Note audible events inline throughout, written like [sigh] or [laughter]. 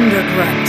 Undergrunt.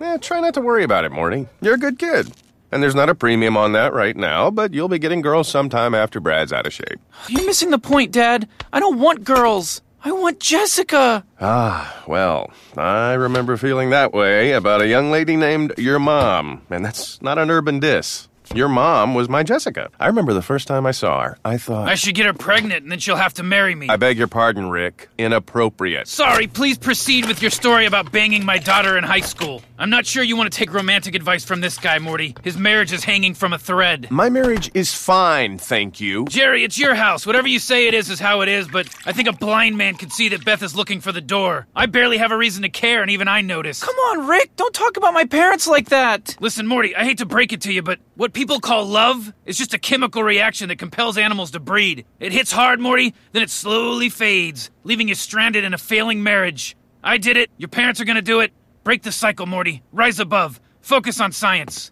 Eh, try not to worry about it, Morty. You're a good kid. And there's not a premium on that right now, but you'll be getting girls sometime after Brad's out of shape. You're missing the point, Dad. I don't want girls. I want Jessica. Ah, well, I remember feeling that way about a young lady named your mom, and that's not an urban diss. Your mom was my Jessica. I remember the first time I saw her. I thought. I should get her pregnant and then she'll have to marry me. I beg your pardon, Rick. Inappropriate. Sorry, please proceed with your story about banging my daughter in high school. I'm not sure you want to take romantic advice from this guy, Morty. His marriage is hanging from a thread. My marriage is fine, thank you. Jerry, it's your house. Whatever you say it is, is how it is, but I think a blind man could see that Beth is looking for the door. I barely have a reason to care, and even I notice. Come on, Rick. Don't talk about my parents like that. Listen, Morty, I hate to break it to you, but what people call love is just a chemical reaction that compels animals to breed. It hits hard, Morty, then it slowly fades, leaving you stranded in a failing marriage. I did it. Your parents are gonna do it. Break the cycle, Morty. Rise above. Focus on science.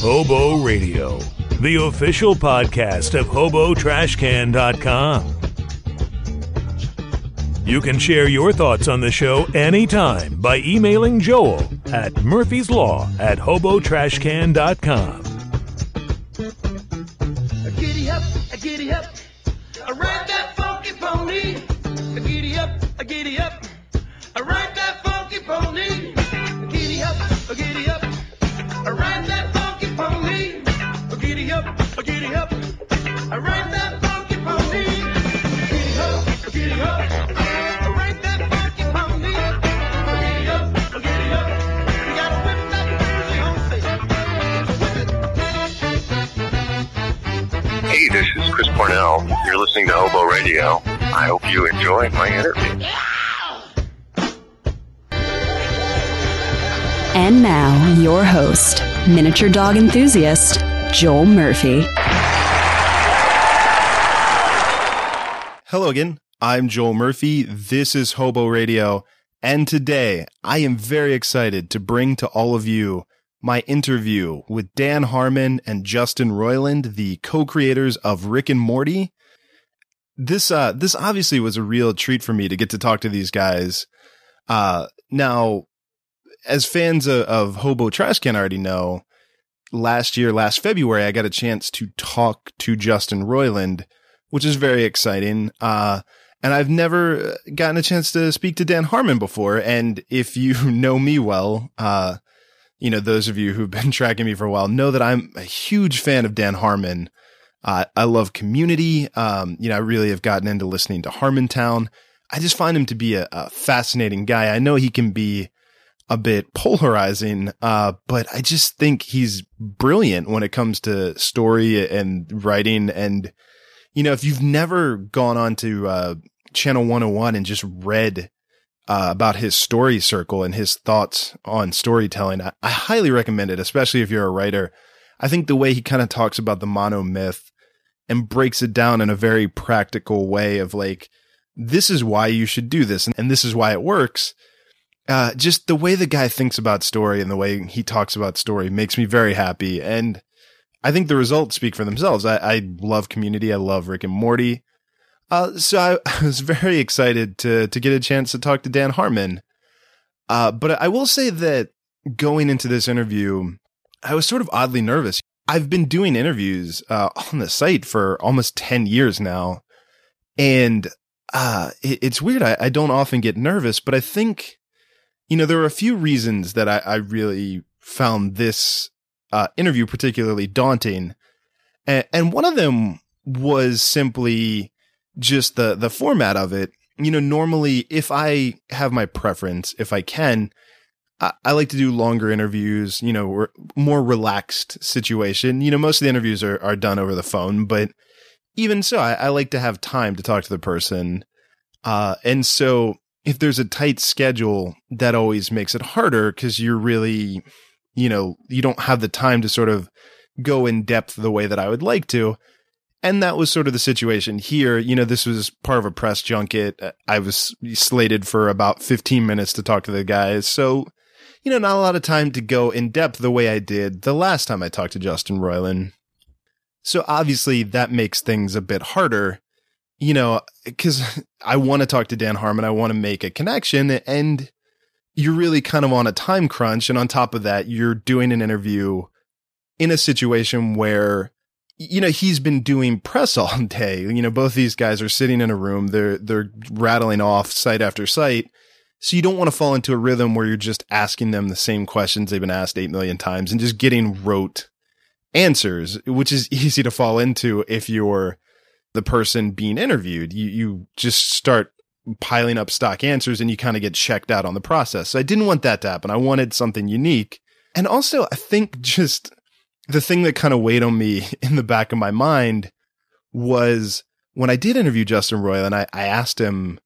Hobo Radio, the official podcast of HoboTrashCan.com. You can share your thoughts on the show anytime by emailing Joel at Murphy's Law at HoboTrashCan.com. Cornell. You're listening to Hobo Radio. I hope you enjoy my interview. And now, your host, miniature dog enthusiast, Joel Murphy. Hello again. I'm Joel Murphy. This is Hobo Radio. And today I am very excited to bring to all of you my interview with Dan Harmon and Justin Roiland, the co-creators of Rick and Morty. This, uh, this obviously was a real treat for me to get to talk to these guys. Uh, now, as fans of, of Hobo Trash Can already know, last year, last February, I got a chance to talk to Justin Roiland, which is very exciting. Uh, and I've never gotten a chance to speak to Dan Harmon before. And if you [laughs] know me well, uh, you know, those of you who've been [laughs] tracking me for a while know that I'm a huge fan of Dan Harmon. Uh, I love community. Um, you know, I really have gotten into listening to Harmontown. I just find him to be a, a fascinating guy. I know he can be a bit polarizing, uh, but I just think he's brilliant when it comes to story and writing. And, you know, if you've never gone on to, uh, channel 101 and just read, uh, about his story circle and his thoughts on storytelling, I, I highly recommend it, especially if you're a writer. I think the way he kind of talks about the mono myth and breaks it down in a very practical way of like, this is why you should do this and this is why it works. Uh, just the way the guy thinks about story and the way he talks about story makes me very happy. And I think the results speak for themselves. I, I love community. I love Rick and Morty. Uh, so [laughs] I, was very excited to, to get a chance to talk to Dan Harmon. Uh, but I will say that going into this interview, I was sort of oddly nervous. I've been doing interviews, uh, on the site for almost 10 years now. And, uh, it, it's weird. I, I don't often get nervous, but I think, you know, there are a few reasons that I, I really found this, uh, interview particularly daunting. And, and one of them was simply just the, the format of it. You know, normally if I have my preference, if I can, I, I like to do longer interviews, you know, re- more relaxed situation. You know, most of the interviews are, are done over the phone, but even so, I, I like to have time to talk to the person. Uh, and so if there's a tight schedule, that always makes it harder because you're really, you know, you don't have the time to sort of go in depth the way that I would like to. And that was sort of the situation here. You know, this was part of a press junket. I was slated for about 15 minutes to talk to the guys. So, you know, not a lot of time to go in depth the way I did the last time I talked to Justin Roiland. So obviously that makes things a bit harder, you know, because [laughs] I want to talk to Dan Harmon. I want to make a connection and you're really kind of on a time crunch. And on top of that, you're doing an interview in a situation where you know he's been doing press all [laughs] day. You know both these guys are sitting in a room. They're they're rattling off site after site. So you don't want to fall into a rhythm where you're just asking them the same questions they've been asked 8 million times and just getting rote answers which is [laughs] easy to fall into if you're the person being interviewed. You you just start piling up stock answers and you kind of get checked out on the process. So i didn't want that to happen. I wanted something unique. And also i think just the thing that kind of weighed on me [laughs] in the back of my mind was when I did interview Justin Roiland, I, I asked him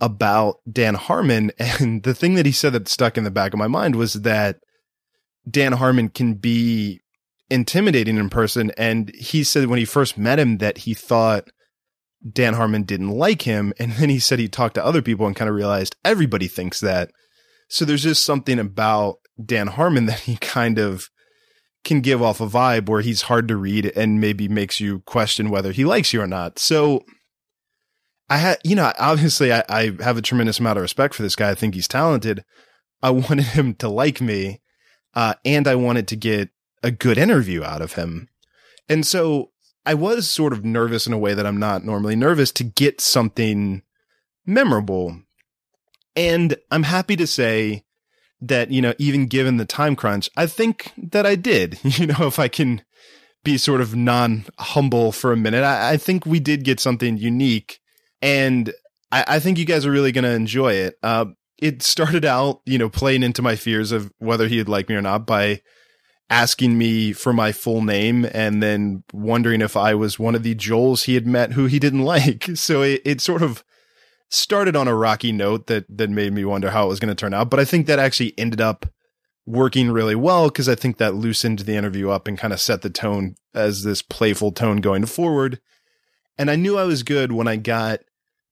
about Dan Harmon. [laughs] And the thing that he said that stuck in the back of my mind was that Dan Harmon can be intimidating in person. And he said when he first met him that he thought Dan Harmon didn't like him. And then he said he talked to other people and kind of realized everybody thinks that. So there's just something about Dan Harmon that he kind of can give off a vibe where he's hard to read and maybe makes you question whether he likes you or not. So I had, you know, obviously I, I have a tremendous amount of respect for this guy. I think he's talented. I [laughs] wanted him to like me, uh, and I wanted to get a good interview out of him. And so I was sort of nervous in a way that I'm not normally nervous to get something memorable. And I'm happy to say that, you know, even given the time crunch, I think that I did. [laughs] You know, if I can be sort of non humble for a minute, I, I, think we did get something unique. And I, I think you guys are really going to enjoy it. Uh, it started out, you know, playing into my fears of whether he'd like me or not by asking me for my full name and then wondering if I was one of the Joels he had met who he didn't [laughs] like. So it, it sort of started on a rocky note that that made me wonder how it was going to turn out. But I think that actually ended up working really well because I think that loosened the interview up and kind of set the tone as this playful tone going forward. And I knew I was good when I got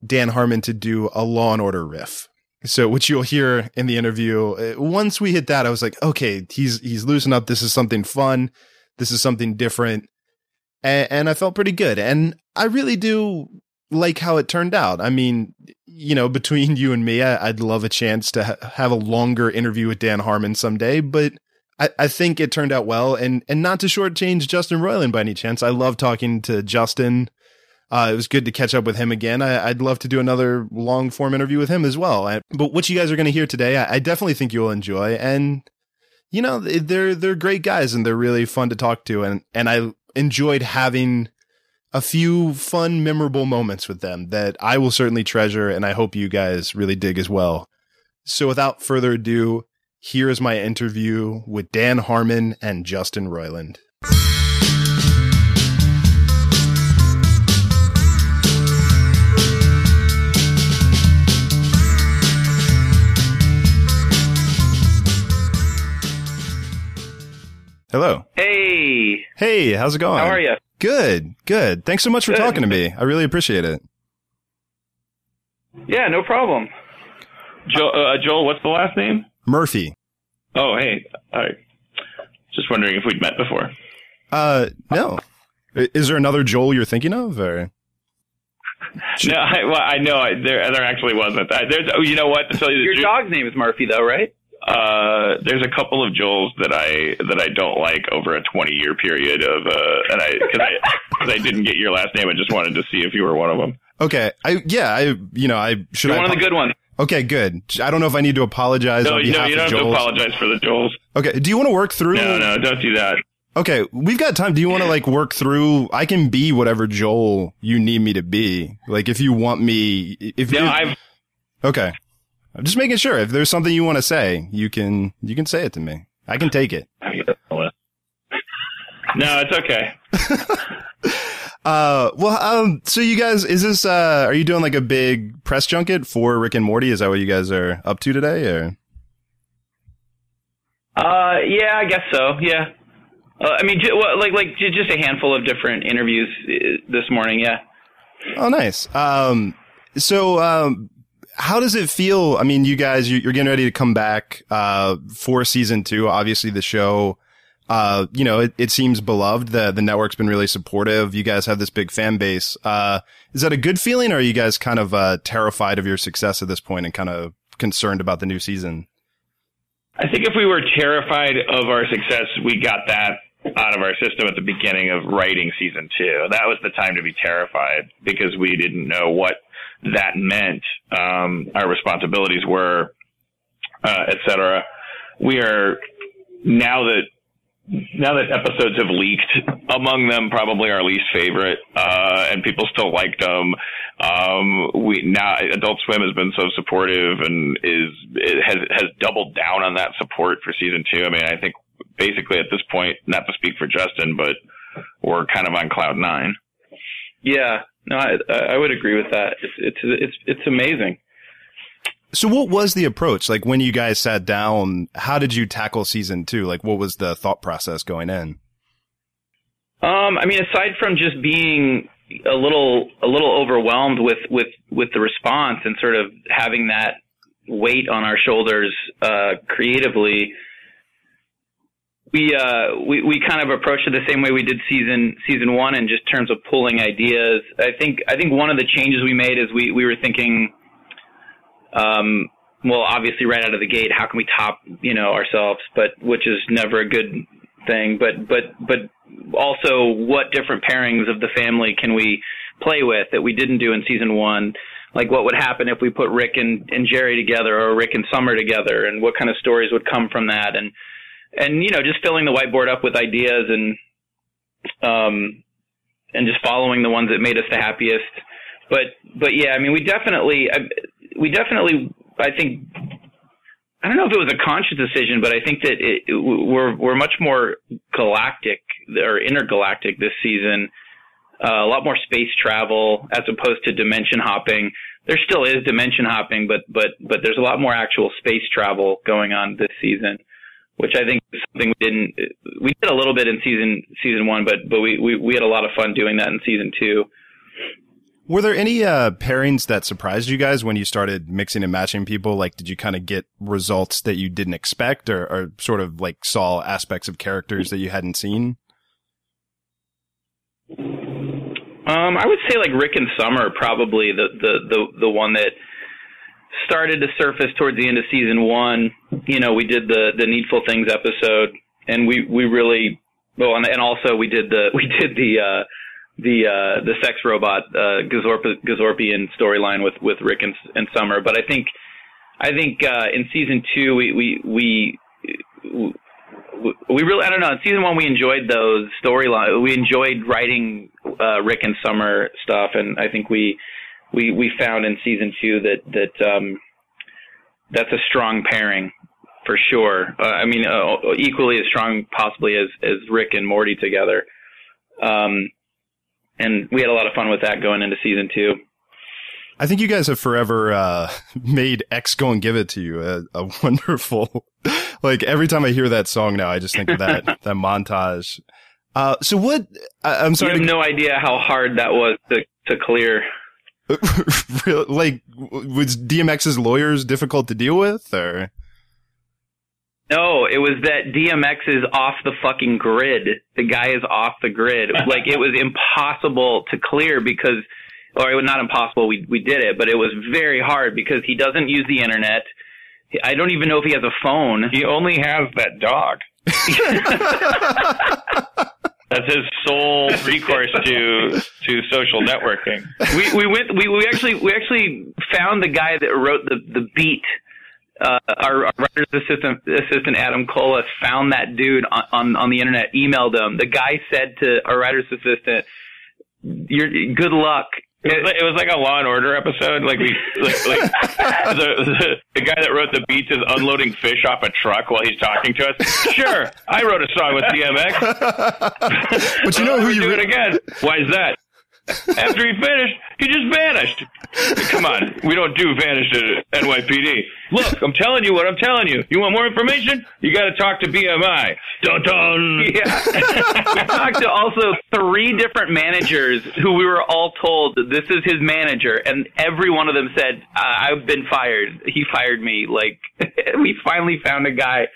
Dan Harmon to do a Law and Order riff. So, which you'll hear in the interview. Uh, once we hit that, I was like, okay, he's he's loosened up. This is something fun. This is something different. And, and I felt pretty good. And I really do like how it turned out. I mean, you know, between you and me, I, would love a chance to ha- have a longer interview with Dan Harmon someday, but I, I, think it turned out well. And, and not to shortchange Justin Roiland by any chance. I love talking to Justin. Uh, it was good to catch up with him again. I, would love to do another long form interview with him as well. I, but what you guys are going to hear today, I, I definitely think you'll enjoy. And, you know, they're, they're great guys and they're really fun to talk to. And, and I enjoyed having a few fun, memorable moments with them that I will certainly treasure, and I hope you guys really dig as well. So, without further ado, here is my interview with Dan Harmon and Justin Roiland. Hello. Hey. Hey, how's it going? How are you? Good, good. Thanks so much for good. talking to me. I really appreciate it. Yeah, no problem. Joel, uh, Joel, what's the last name? Murphy. Oh, hey. All right. Just wondering if we'd met before. Uh, no. Is there another Joel you're thinking of, or? [laughs] no, I, well, I know I, there there actually wasn't. There's, oh, you know what? To tell you Your truth, dog's name is Murphy, though, right? Uh, there's a couple of Joels that I that I don't like over a 20 year period of uh, and I because I cause I didn't get your last name. I just wanted to see if you were one of them. Okay, I yeah, I you know I should You're I one of the good ones. Okay, good. I don't know if I need to apologize no, on behalf no, you don't have Joels. to apologize for the Joels. Okay, do you want to work through? No, no, don't do that. Okay, we've got time. Do you want to like work through? I can be whatever Joel you need me to be. Like if you want me, if no, you, I've okay. I'm just making sure. If there's something you want to say, you can you can say it to me. I can take it. [laughs] No, it's okay. [laughs] uh, well, um, so you guys, is this, uh, are you doing like a big press junket for Rick and Morty? Is that what you guys are up to today or? Uh, yeah, I guess so. Yeah. Uh, I mean, ju- well, like like ju- just a handful of different interviews uh, this morning. Yeah. Oh, nice. Um, so, um, how does it feel? I mean, you guys, you- you're getting ready to come back, uh, for season two. Obviously the show, uh, you know, it, it seems beloved. The, the network's been really supportive. You guys have this big fan base. Uh, is that a good feeling or are you guys kind of, uh, terrified of your success at this point and kind of concerned about the new season? I think if we were terrified of our success, we got that out of our system at the beginning of writing season two. That was the time to be terrified because we didn't know what that meant, um, our responsibilities were, uh, et cetera. We are now that now that episodes have leaked, among them probably our least favorite, uh, and people still liked them. Um, we now Adult Swim has been so supportive and is has has doubled down on that support for season two. I mean, I think basically at this point, not to speak for Justin, but we're kind of on cloud nine. Yeah. No, I I would agree with that. It's it's it's it's amazing. So what was the approach? Like when you guys sat down, how did you tackle season two? Like what was the thought process going in? Um, I mean, aside from just being a little a little overwhelmed with with with the response and sort of having that weight on our shoulders uh, creatively, we uh, we we kind of approached it the same way we did season season one in just terms of pulling ideas. I think I think one of the changes we made is we we were thinking. Um, well, obviously, right out of the gate, how can we top, you know, ourselves? But which is never a good thing. But but but also, what different pairings of the family can we play with that we didn't do in season one? Like, what would happen if we put Rick and, and Jerry together, or Rick and Summer together, and what kind of stories would come from that? And and you know, just filling the whiteboard up with ideas and um and just following the ones that made us the happiest. But but yeah, I mean, we definitely we definitely I think I don't know if it was a conscious decision, but I think that it, it, we're we're much more galactic or intergalactic this season. Uh, a lot more space travel as opposed to dimension hopping. There still is dimension hopping, but but but there's a lot more actual space travel going on this season, which I think is something we didn't. We did a little bit in season season one, but but we we, we had a lot of fun doing that in season two. Were there any uh, pairings that surprised you guys when you started mixing and matching people? Like, did you kind of get results that you didn't expect, or, or sort of like saw aspects of characters that you hadn't seen? Um, I would say like Rick and Summer probably the the the the one that started to surface towards the end of season one. You know, we did the the Needful Things episode, and we we really well, and, and also we did the [laughs] we did the uh, the uh, the sex robot uh, Gazorp- Gazorpian storyline with with Rick and, and Summer. But I think I think uh, in season two we we we we really I don't know. In season one we enjoyed those storyline. We enjoyed writing uh, Rick and Summer stuff, and I think we we we found in season two that that um, that's a strong pairing for sure. Uh, I mean, uh, equally as strong possibly as as Rick and Morty together. Um, and we had a lot of fun with that going into season two. I think you guys have forever uh, [laughs] made X go and give it to you a, a [laughs] wonderful. like every time I hear that song now, I just think of that [laughs] that montage. Uh, so what? I, I'm sorry. You have no idea how hard that was to to clear. [laughs] Real- like, was DMX's lawyers difficult to deal with, or? No, it was that DMX is off the fucking grid. The guy is off the grid. [laughs] like it was impossible to clear because, or it was not impossible. We we did it, but it was very hard because he doesn't use the internet. I don't even know if he has a phone. He only has that dog. [laughs] That's his sole [laughs] recourse to to social networking. we we went we, we actually we actually found the guy that wrote the the beat. Uh, our, our writer's assistant assistant Adam Cola found that dude on, on on the internet. Emailed him. The guy said to our writer's assistant, "You're good luck." It was, like, it was like a Law and Order episode. Like we, like, like [laughs] the, the the guy that wrote the beats is unloading fish off a truck while he's talking to us. Sure, I wrote a song with DMX. [laughs] But you know who you do re- it again? Why is that? After he finished, he just vanished. Come on, we don't do vanish at NYPD. Look, I'm telling you what I'm telling you. You want more information? You got to talk to BMI. Dun dun. Yeah. we talked to also three different managers who we were all told this is his manager, and every one of them said, "I've been fired. He fired me." Like [laughs] we finally found a guy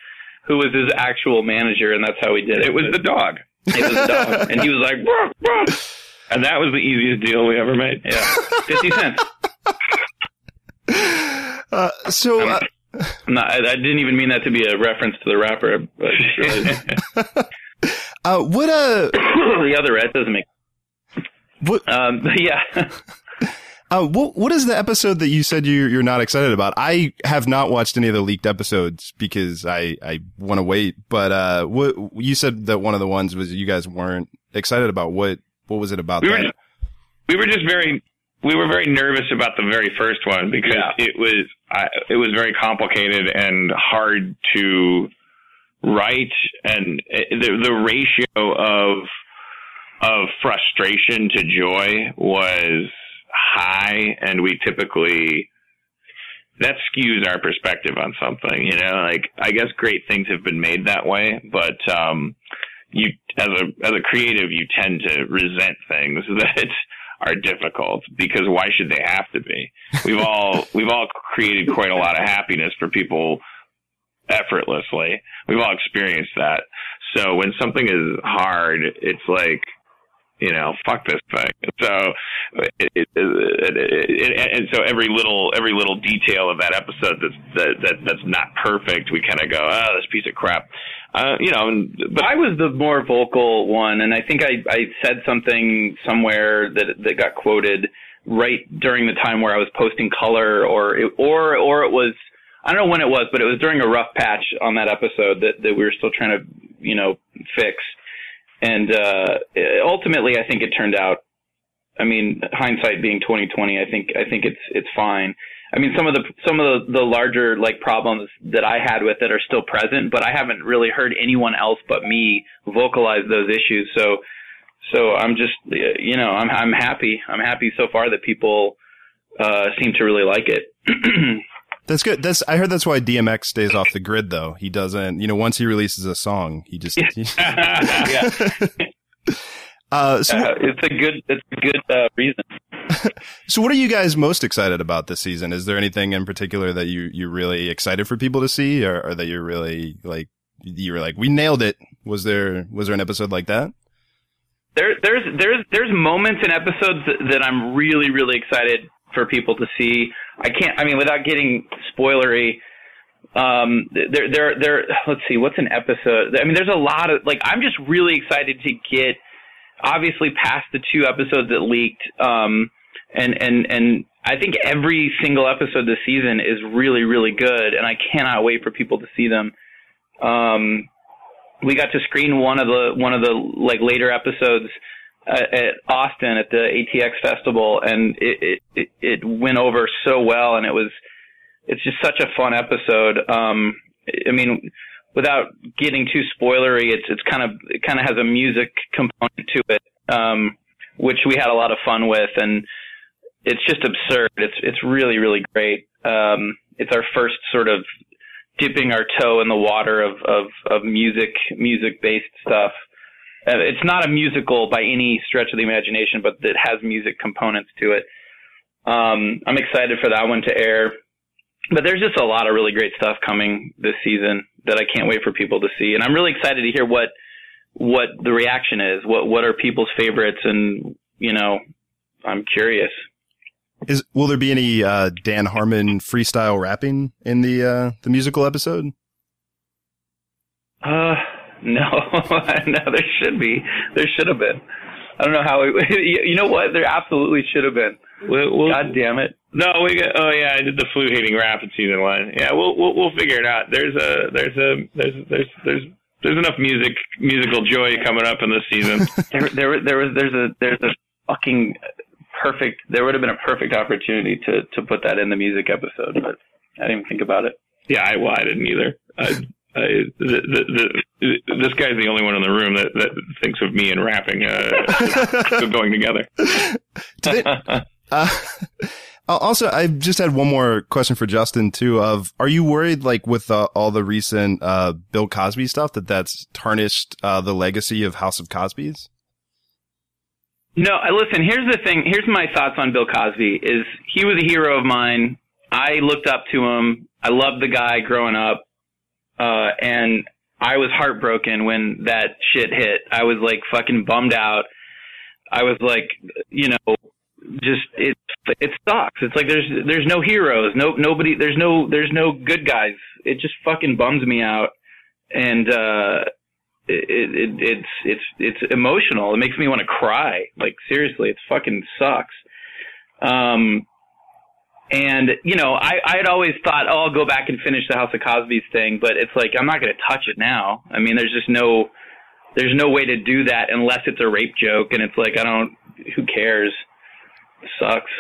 who was his actual manager, and that's how we did it. It was the dog. It was the dog, and he was like, "Bruh, bruh." And that was the easiest deal we ever made. Yeah, [laughs] fifty cents. Uh, so, uh, I, I didn't even mean that to be a reference to the rapper. But [laughs] [laughs] uh, what uh, the other Ed doesn't make. what Um, yeah. uh, what what is the episode that you said you you're not excited about? I have not watched any of the leaked episodes because I I want to wait. But uh, what you said that one of the ones was you guys weren't excited about. What what was it about We that? were we were just very we were very nervous about the very first one because Yeah. it was I, it was very complicated and hard to write and it, the the ratio of of frustration to joy was high and we typically that skews our perspective on something you know like i guess great things have been made that way but um you as a as a creative you tend to resent things [laughs] that are difficult because why should they have to be? We've all [laughs] we've all created quite a lot of happiness for people effortlessly. We've all experienced that. So when something is hard it's like you know fuck this thing. So it, it, it, it, and so every little every little detail of that episode that's that, that that's not perfect we kind of go oh this piece of crap uh, you know, and- but I was the more vocal one, and I think I, I said something somewhere that that got quoted right during the time where I was posting color, or it, or or it was I don't know when it was, but it was during a rough patch on that episode that that we were still trying to you know fix, and uh, ultimately I think it turned out. I mean, hindsight being twenty twenty, I think I think it's it's fine. I mean, some of the some of the, the larger like problems that I had with it are still present, but I haven't really heard anyone else but me vocalize those issues. So, so I'm just you know I'm I'm happy. I'm happy so far that people uh, seem to really like it. [clears throat] That's good. That's I heard that's why DMX stays off the grid though. He doesn't, you know, once he releases a song, he just yeah, [laughs] [laughs] Uh so uh, it's a good it's a good uh, reason. [laughs] so what are you guys most excited about this season? Is there anything in particular that you you're really excited for people to see or, or that you're really like you were like we nailed it? Was there was there an episode like that? there there's there's there's moments in episodes that, that I'm really really excited for people to see. I can't I mean without getting spoilery um there there there let's see what's an episode I mean there's a lot of like I'm just really excited to get obviously past the two episodes that leaked um and and and I think every single episode this season is really really good and I cannot wait for people to see them um we got to screen one of the one of the like later episodes uh, at Austin at the ATX festival, and it it it went over so well, and it was it's just such a fun episode. Um, I mean, without getting too spoilery, it's it's kind of it kind of has a music component to it, um, which we had a lot of fun with, and it's just absurd. It's it's really really great. Um, it's our first sort of dipping our toe in the water of of, of music music based stuff. It's not a musical by any stretch of the imagination, but it has music components to it. Um, I'm excited for that one to air. But there's just a lot of really great stuff coming this season that I can't wait for people to see, and I'm really excited to hear what what the reaction is. What what are people's favorites, and you know, I'm curious. Is will there be any uh Dan Harmon freestyle rapping in the uh the musical episode? Uh, [laughs] no, [laughs] no, there should be. There should have been. I don't know how. It, [laughs] you you know what? There absolutely should have been. we'll, we'll, God damn it. No, we got. Oh yeah, I did the flu hating rap in season one. Yeah, we'll we'll we'll figure it out. There's a there's a there's there's there's there's enough music musical joy coming up in this season. [laughs] There, there, there was, there's a, there's a fucking perfect. There would have been a perfect opportunity to to put that in the music episode, but I didn't even think about it. yeah, I well I didn't either. I I, the, the, the, this guy's the only one in the room that, that thinks of me and rapping uh, [laughs] going together. [laughs] Uh, also, I just had one more question for Justin too. Of are you worried, like with uh, all the recent uh, Bill Cosby stuff, that that's tarnished uh, the legacy of House of Cosby's? No, listen. Here's the thing. Here's my thoughts on Bill Cosby. Is he was a hero of mine. I looked up to him. I loved the guy growing up, uh, and I was heartbroken when that shit hit. I was like fucking bummed out. I was like, you know, just it it sucks. It's like there's there's no heroes, no nobody, there's no there's no good guys. It just fucking bums me out, and uh, it, it it's it's it's emotional. It makes me want to cry. Like seriously, it fucking sucks. Um, and you know, I I had always thought, oh, I'll go back and finish the House of Cosby's thing, but it's like I'm not going to touch it now. I mean, there's just no there's no way to do that unless it's a rape joke, and it's like I don't. Who cares? It sucks.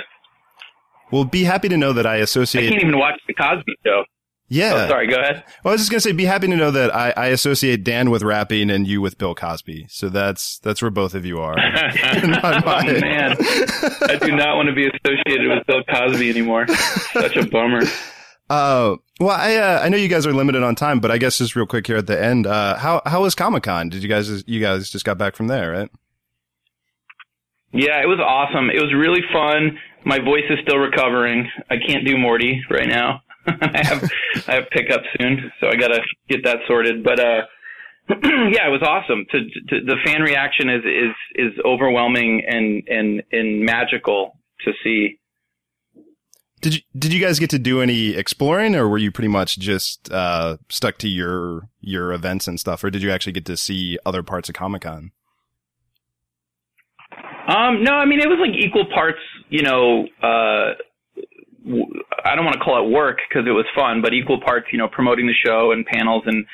Well, be happy to know that I associate. I can't even watch the Cosby Show. Yeah. Oh, sorry, go ahead. Well, I was just gonna say, be happy to know that I, I associate Dan with rapping and you with Bill Cosby. So that's that's where both of you are. [laughs] oh man, I do not want to be associated with Bill Cosby anymore. Such a bummer. Uh, well, I uh, I know you guys are limited on time, but I guess just real quick here at the end, uh, how how was Comic Con? Did you guys you guys just got back from there, right? Yeah, it was awesome. It was really fun. My voice is still recovering. I can't do Morty right now. [laughs] I have I have pickup soon, so I gotta get that sorted. But uh, [clears throat] yeah, it was awesome. To, to, the fan reaction is is is overwhelming and and and magical to see. Did you did you guys get to do any exploring, or were you pretty much just uh, stuck to your your events and stuff, or did you actually get to see other parts of Comic Con? Um, no, I mean it was like equal parts. You know, uh, I don't want to call it work because it was fun, but equal parts. You know, promoting the show and panels and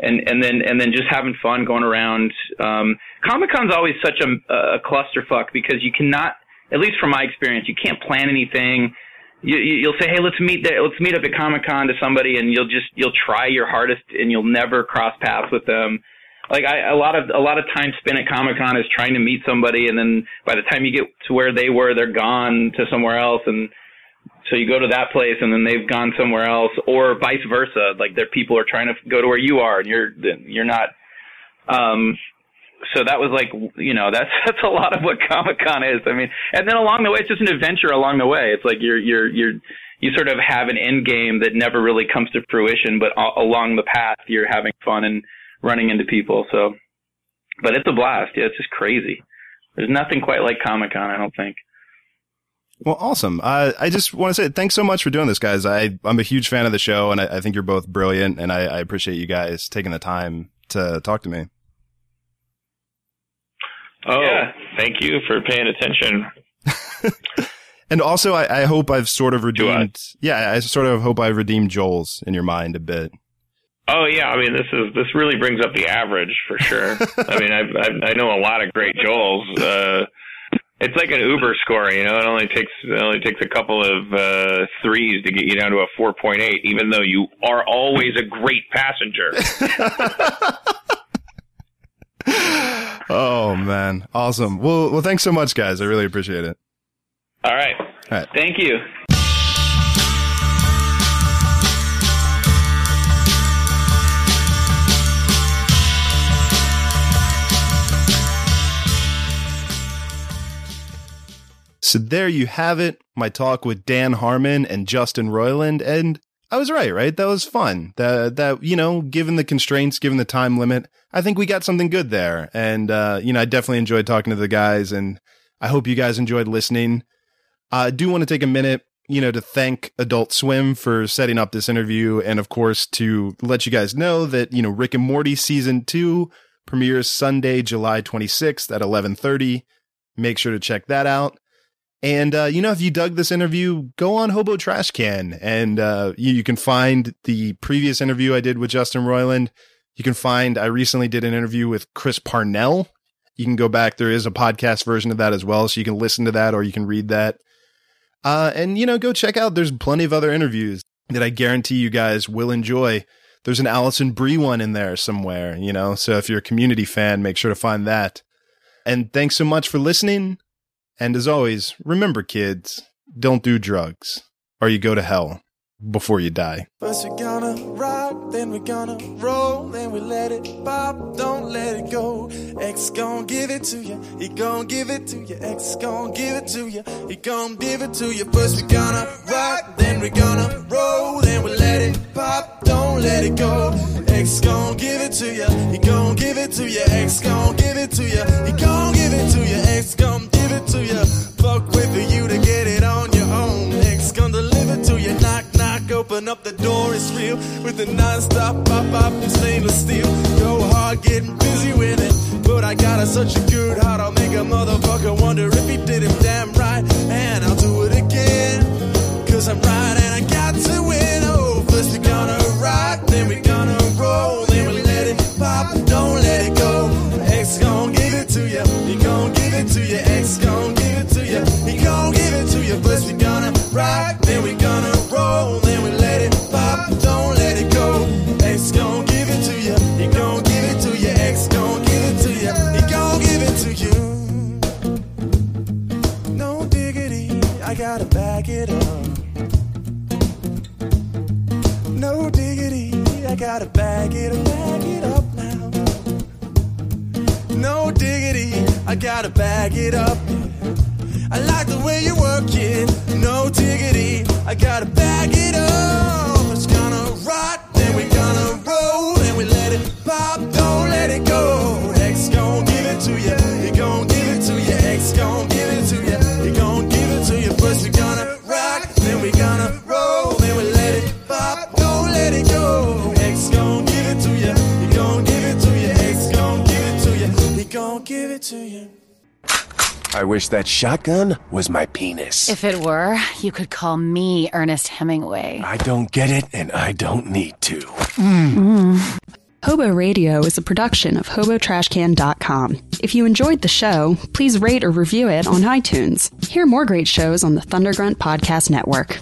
and and then and then just having fun going around. Um, Comic Con's always such a, a clusterfuck because you cannot, at least from my experience, you can't plan anything. You, you- you'll say, "Hey, let's meet there. Let's meet up at Comic Con to somebody," and you'll just you'll try your hardest, and you'll never cross paths with them. Like I, a lot of a lot of time spent at Comic Con is trying to meet somebody, and then by the time you get to where they were, they're gone to somewhere else, and so you go to that place, and then they've gone somewhere else, or vice versa. Like their people are trying to go to where you are, and you're you're not. Um, so that was like you know [laughs] that's that's a lot of what Comic Con is. I mean, and then along the way, it's just an adventure along the way. It's like you're you're you're you sort of have an end game that never really comes to fruition, but along the path, you're having fun and running into people. So, but it's a blast. Yeah, it's just crazy. There's nothing quite like Comic Con, I don't think. Well, awesome. Uh, I just want to say thanks so much for doing this, guys. I, I'm a huge fan of the show and I, I think you're both brilliant and I, I appreciate you guys taking the time to talk to me. Oh, thank you for paying attention. [laughs] And also, I, I hope I've sort of I? redeemed, yeah, I sort of hope I've redeemed Joel's in your mind a bit. Oh yeah, I mean this is this really brings up the average for sure. [laughs] I mean I've, I've I know a lot of great Joels. Uh, it's like an Uber score, you know. It only takes it only takes a couple of uh, threes to get you down to a four point eight, even though you are always a great passenger. [laughs] Oh man. Awesome. Well, well, thanks so much, guys. I really appreciate it. All right, All right. Thank you. So there you have it. My talk with Dan Harmon and Justin Roiland. And I was right, right? That was fun. That, that, you know, given the constraints, given the time limit, I think we got something good there. And, uh, you know, I definitely enjoyed talking to the guys and I hope you guys enjoyed listening. I do want to take a minute, you know, to thank Adult Swim for setting up this interview. And of course, to let you guys know that, you know, Rick and Morty season two premieres Sunday, July 26th at 1130. Make sure to check that out. And uh, you know, if you dug this interview, go on Hobo Trash Can, and uh, you, you can find the previous interview I did with Justin Roiland. You can find I recently did an interview with Chris Parnell. You can go back; there is a podcast version of that as well, so you can listen to that or you can read that. Uh, and you know, go check out. There's plenty of other interviews that I guarantee you guys will enjoy. there's an Alison Brie one in there somewhere, you know. So if you're a community fan, make sure to find that. And thanks so much for listening. And as always, remember, kids, don't do drugs, or you go to hell before you die. First we're gonna rock, then we're gonna roll, then we let it pop, don't let it go. X gon' give it to you, he gon' give it to you, X gon' give it to you, he gon' give it to you. First we're gonna rock, then we're gonna roll, then we let it pop, don't let it go. X gon' give it to you, he gon' give it to you, X gon' give it to you, he gon' give it to you, X gon' give it to you. Fuck for you to get it on your open up the door, it's real. With the non-stop pop pop and stainless steel. Go hard, getting busy with it. But I got a, such a good heart, I'll make a motherfucker wonder if he did him damn right. And I'll do it again. Cause I'm right and I got to win. Oh, first we gonna rock, then we gonna roll, then we let it pop, don't let it go. X gon' give it to you, he gon' give it to you, X gon' give it to you, he gon' give it to you. First we gonna rock, I gotta bag it up. I like the way you work it. No diggity, I gotta bag it up. It's gonna rock, I wish that shotgun was my penis. If it were, you could call me Ernest Hemingway. I don't get it, and I don't need to. Mm. Hobo Radio is a production of HoboTrashCan.com. If you enjoyed the show, please rate or review it on iTunes. Hear more great shows on the Thundergrunt Podcast Network.